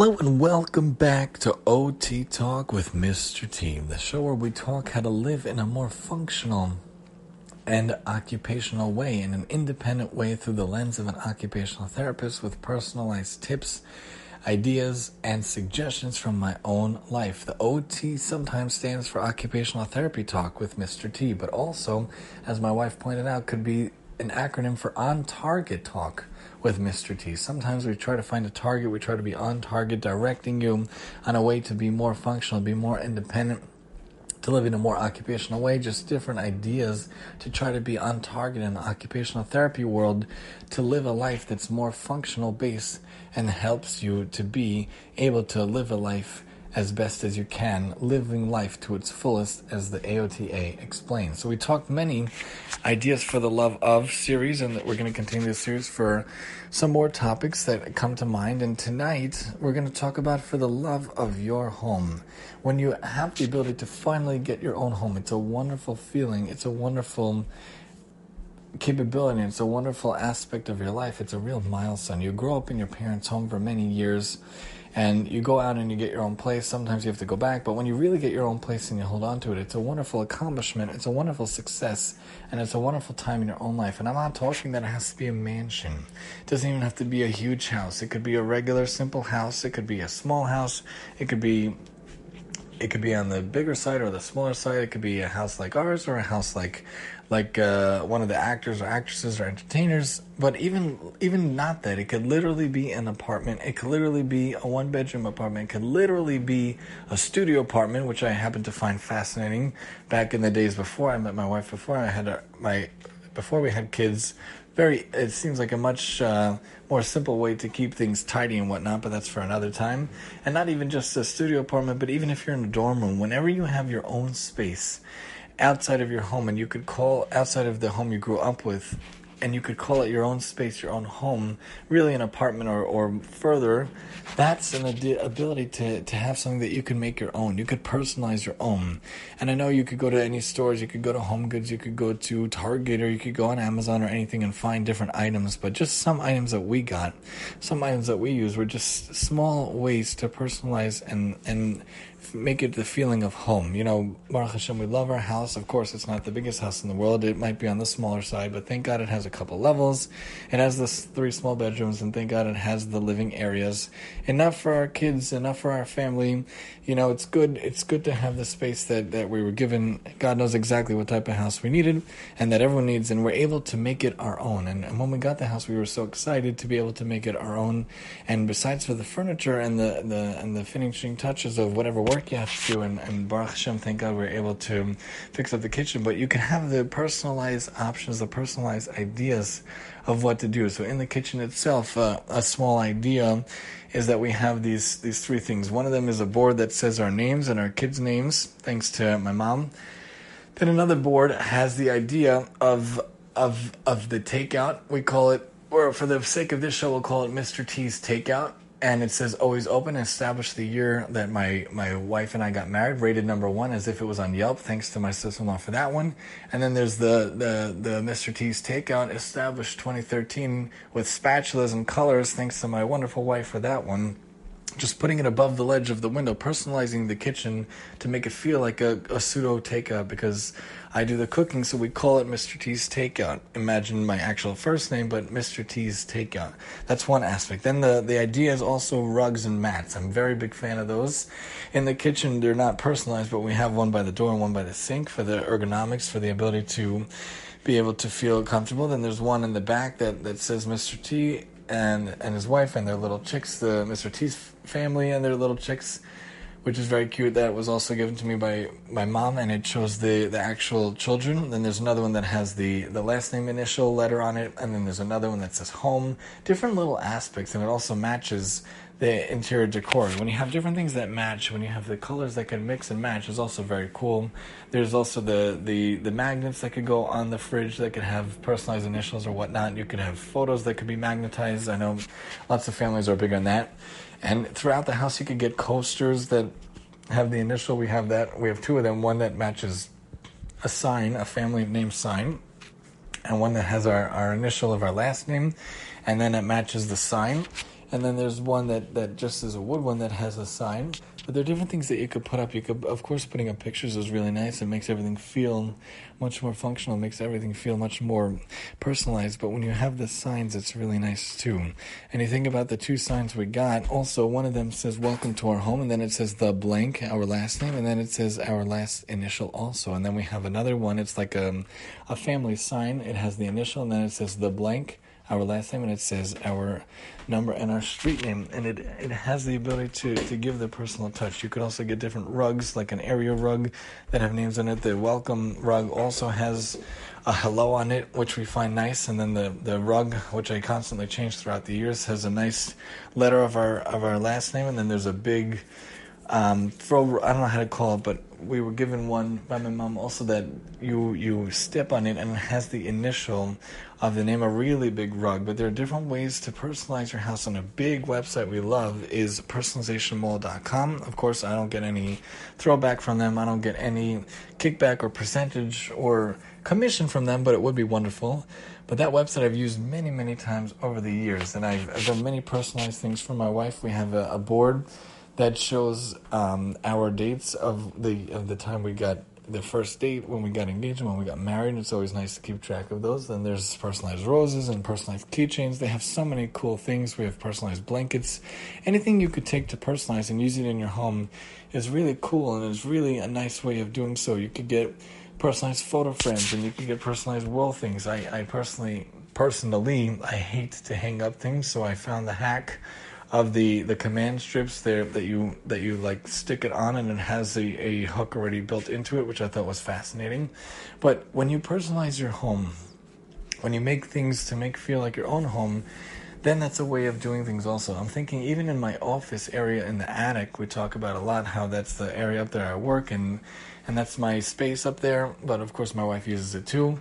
Hello and welcome back to OT Talk with Mr. T, the show where we talk how to live in a more functional and occupational way, in an independent way through the lens of an occupational therapist with personalized tips, ideas, and suggestions from my own life. The OT sometimes stands for Occupational Therapy Talk with Mr. T, but also, as my wife pointed out, could be an acronym for On Target Talk with Mr. T. Sometimes we try to find a target, we try to be on target, directing you on a way to be more functional, be more independent, to live in a more occupational way, just different ideas to try to be on target in the occupational therapy world to live a life that's more functional based and helps you to be able to live a life as best as you can, living life to its fullest, as the AOTA explains. So, we talked many ideas for the love of series, and we're going to continue this series for some more topics that come to mind. And tonight, we're going to talk about for the love of your home. When you have the ability to finally get your own home, it's a wonderful feeling, it's a wonderful capability. It's a wonderful aspect of your life. It's a real milestone. You grow up in your parents' home for many years and you go out and you get your own place. Sometimes you have to go back, but when you really get your own place and you hold on to it, it's a wonderful accomplishment. It's a wonderful success, and it's a wonderful time in your own life. And I'm not talking that it has to be a mansion. It doesn't even have to be a huge house. It could be a regular, simple house. It could be a small house. It could be it could be on the bigger side or the smaller side. It could be a house like ours or a house like like uh, one of the actors or actresses or entertainers. But even even not that, it could literally be an apartment. It could literally be a one bedroom apartment. It could literally be a studio apartment, which I happen to find fascinating. Back in the days before I met my wife, before I had a, my before we had kids, very it seems like a much uh, more simple way to keep things tidy and whatnot but that's for another time. And not even just a studio apartment but even if you're in a dorm room whenever you have your own space outside of your home and you could call outside of the home you grew up with and you could call it your own space, your own home, really an apartment or, or further, that's an ad- ability to, to have something that you can make your own. You could personalize your own. And I know you could go to any stores, you could go to Home Goods, you could go to Target, or you could go on Amazon or anything and find different items. But just some items that we got, some items that we use were just small ways to personalize and, and make it the feeling of home. You know, Baruch Hashem, we love our house. Of course, it's not the biggest house in the world. It might be on the smaller side, but thank God it has a couple levels. It has the three small bedrooms, and thank God it has the living areas. Enough for our kids, enough for our family. You know, it's good. It's good to have the space that that we were given. God knows exactly what type of house we needed, and that everyone needs, and we're able to make it our own. And, and when we got the house, we were so excited to be able to make it our own. And besides for the furniture and the the and the finishing touches of whatever work you have to do, and, and Baruch Hashem, thank God we are able to fix up the kitchen. But you can have the personalized options, the personalized ideas of what to do. So in the kitchen itself, uh, a small idea is that we have these these three things. One of them is a board that says our names and our kids' names, thanks to my mom. Then another board has the idea of of of the takeout. We call it, or for the sake of this show, we'll call it Mr. T's Takeout and it says always open and established the year that my my wife and I got married rated number one as if it was on Yelp. Thanks to my sister-in-law for that one. And then there's the the the Mr. T's takeout established 2013 with spatulas and colors. Thanks to my wonderful wife for that one just putting it above the ledge of the window, personalizing the kitchen to make it feel like a, a pseudo takeout because I do the cooking, so we call it Mr. T's Takeout. Imagine my actual first name, but Mr. T's Takeout. That's one aspect. Then the, the idea is also rugs and mats. I'm very big fan of those. In the kitchen, they're not personalized, but we have one by the door and one by the sink for the ergonomics, for the ability to be able to feel comfortable. Then there's one in the back that, that says Mr. T and and his wife and their little chicks, the Mr. T's family and their little chicks, which is very cute. That was also given to me by my mom, and it shows the the actual children. Then there's another one that has the the last name initial letter on it, and then there's another one that says home. Different little aspects, and it also matches the interior decor. When you have different things that match, when you have the colors that can mix and match, is also very cool. There's also the, the, the magnets that could go on the fridge that could have personalized initials or whatnot. You could have photos that could be magnetized. I know lots of families are big on that. And throughout the house, you could get coasters that have the initial. We have that. We have two of them. One that matches a sign, a family name sign, and one that has our, our initial of our last name, and then it matches the sign and then there's one that, that just is a wood one that has a sign. But there are different things that you could put up. You could, of course, putting up pictures is really nice. It makes everything feel much more functional. It makes everything feel much more personalized. But when you have the signs, it's really nice too. And you think about the two signs we got. Also, one of them says "Welcome to our home," and then it says the blank, our last name, and then it says our last initial also. And then we have another one. It's like a, a family sign. It has the initial, and then it says the blank our last name and it says our number and our street name and it it has the ability to to give the personal touch. You could also get different rugs like an area rug that have names on it. The welcome rug also has a hello on it which we find nice and then the the rug which i constantly change throughout the years has a nice letter of our of our last name and then there's a big um, throw I don't know how to call it, but we were given one by my mom also that you you step on it and it has the initial of the name a really big rug. But there are different ways to personalize your house on a big website we love is personalizationmall.com of course i don't get any throwback from them. I don't get any kickback or percentage or commission from them but it would be wonderful. But that website i've used many many times over the years and i've, I've done many personalized things for my wife. We have a, a board that shows um, our dates of the of the time we got the first date, when we got engaged, when we got married. It's always nice to keep track of those. Then there's personalized roses and personalized keychains. They have so many cool things. We have personalized blankets. Anything you could take to personalize and use it in your home is really cool and it's really a nice way of doing so. You could get personalized photo frames and you could get personalized wall things. I, I personally personally I hate to hang up things, so I found the hack of the the command strips there that you that you like stick it on and it has a, a hook already built into it which i thought was fascinating. But when you personalize your home when you make things to make feel like your own home then that's a way of doing things also. I'm thinking even in my office area in the attic we talk about a lot how that's the area up there i work and and that's my space up there. But of course my wife uses it too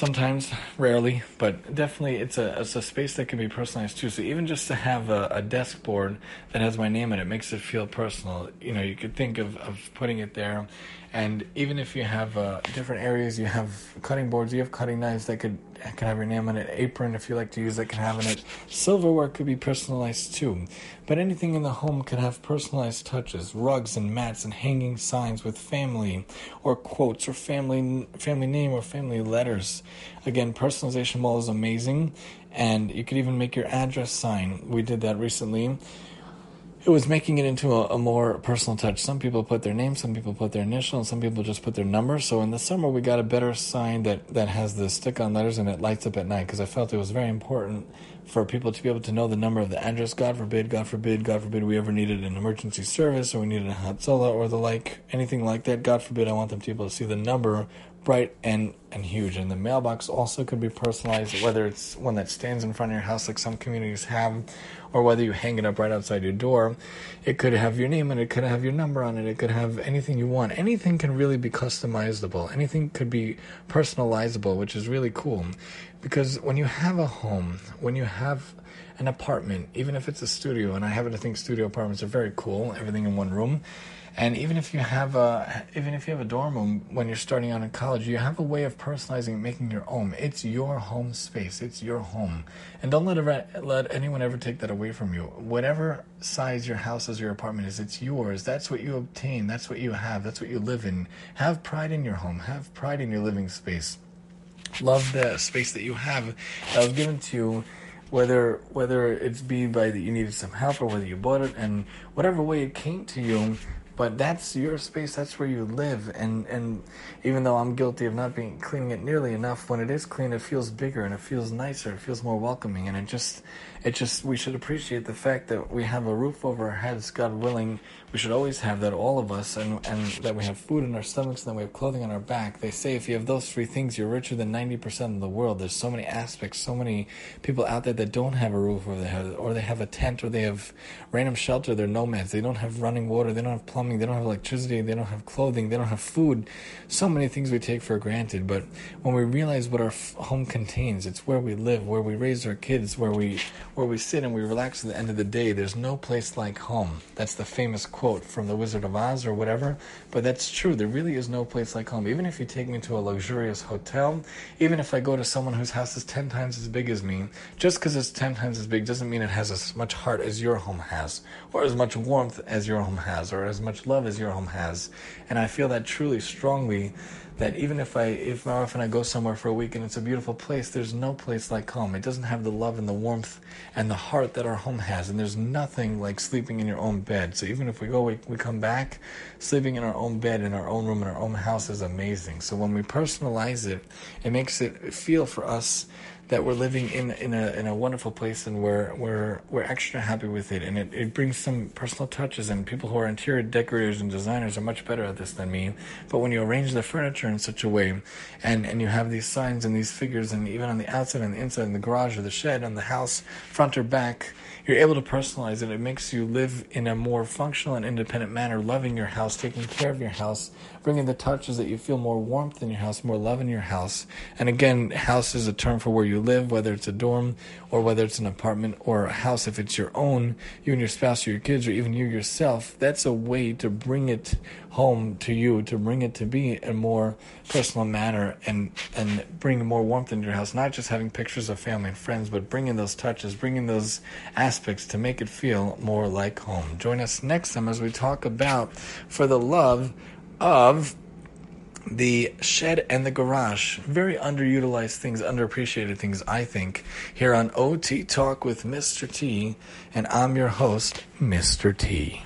sometimes, rarely, but definitely it's a it's a space that can be personalized too. So even just to have a, a desk board that has my name in it makes it feel personal. You know, you could think of, of putting it there, and even if you have uh, different areas, you have cutting boards, you have cutting knives that could can have your name on it. Apron, if you like to use that, can have in it. Silverware could be personalized too, but anything in the home can have personalized touches. Rugs and mats and hanging signs with family or quotes or family family name or family letters. Again, personalization mall is amazing, and you could even make your address sign. We did that recently it was making it into a, a, more personal touch. Some people put their name, some people put their initial, and some people just put their number. So in the summer, we got a better sign that, that has the stick on letters and it lights up at night because I felt it was very important for people to be able to know the number of the address. God forbid, God forbid, God forbid we ever needed an emergency service or we needed a Hatzalah or the like, anything like that. God forbid, I want them to be able to see the number bright and, and huge. And the mailbox also could be personalized, whether it's one that stands in front of your house like some communities have or whether you hang it up right outside your door, it could have your name and it could have your number on it. It could have anything you want. Anything can really be customizable. Anything could be personalizable, which is really cool. Because when you have a home, when you have an apartment, even if it's a studio, and I happen to think studio apartments are very cool, everything in one room and even if you have a even if you have a dorm room when you're starting out in college, you have a way of personalizing making your own. It's your home space. It's your home. And don't let ever, let anyone ever take that away from you. Whatever size your house is, your apartment is, it's yours. That's what you obtain. That's what you have. That's what you live in. Have pride in your home. Have pride in your living space. Love the space that you have that was given to you whether whether it's be by that you needed some help or whether you bought it and whatever way it came to you but that's your space that's where you live. And and even though i'm guilty of not being cleaning it nearly enough when it is clean it feels bigger and it feels nicer it feels more welcoming. And it just it just we should appreciate the fact that we have a roof over our heads god willing. We should always have that all of us and and that we have food in our stomachs and that we have clothing on our back. They say if you have those three things you're richer than 90% of the world. There's so many aspects so many people out there that don't have a roof over their head or they have a tent or they have random shelter. They're nomads. They don't have running water. They don't have plumbing. They don't have electricity, they don't have clothing, they don't have food. So many things we take for granted. But when we realize what our f- home contains, it's where we live, where we raise our kids, where we where we sit and we relax at the end of the day. There's no place like home. That's the famous quote from The Wizard of Oz or whatever, but that's true. There really is no place like home. Even if you take me to a luxurious hotel, even if I go to someone whose house is 10 times as big as me, just because it's 10 times as big doesn't mean it has as much heart as your home has, or as much warmth as your home has, or as much love as your home has. And I feel that truly strongly that even if I if my wife and I go somewhere for a week and it's a beautiful place, there's no place like home. It doesn't have the love and the warmth and the heart that our home has, and there's nothing like sleeping in your own bed. So even if we go, we, we come back, sleeping in our own bed in our own room in our own house is amazing. So when we personalize it, it makes it feel for us that we're living in in a in a wonderful place and we're we're we're extra happy with it. And it, it brings some personal touches and people who are interior decorators and designers are much better at this than me. But when you arrange the furniture in such a way and and you have these signs and these figures and even on the outside and the inside in the garage or the shed on the house front or back you're able to personalize it. It makes you live in a more functional and independent manner, loving your house, taking care of your house, bringing the touches that you feel more warmth in your house, more love in your house. And again, house is a term for where you live, whether it's a dorm or whether it's an apartment or a house. If it's your own, you and your spouse or your kids or even you yourself, that's a way to bring it home to you, to bring it to be a more personal manner and, and bring more warmth into your house. Not just having pictures of family and friends, but bringing those touches, bringing those aspects to make it feel more like home. Join us next time as we talk about For the Love of the shed and the garage. Very underutilized things, underappreciated things, I think, here on OT Talk with Mr. T. And I'm your host, Mr. T.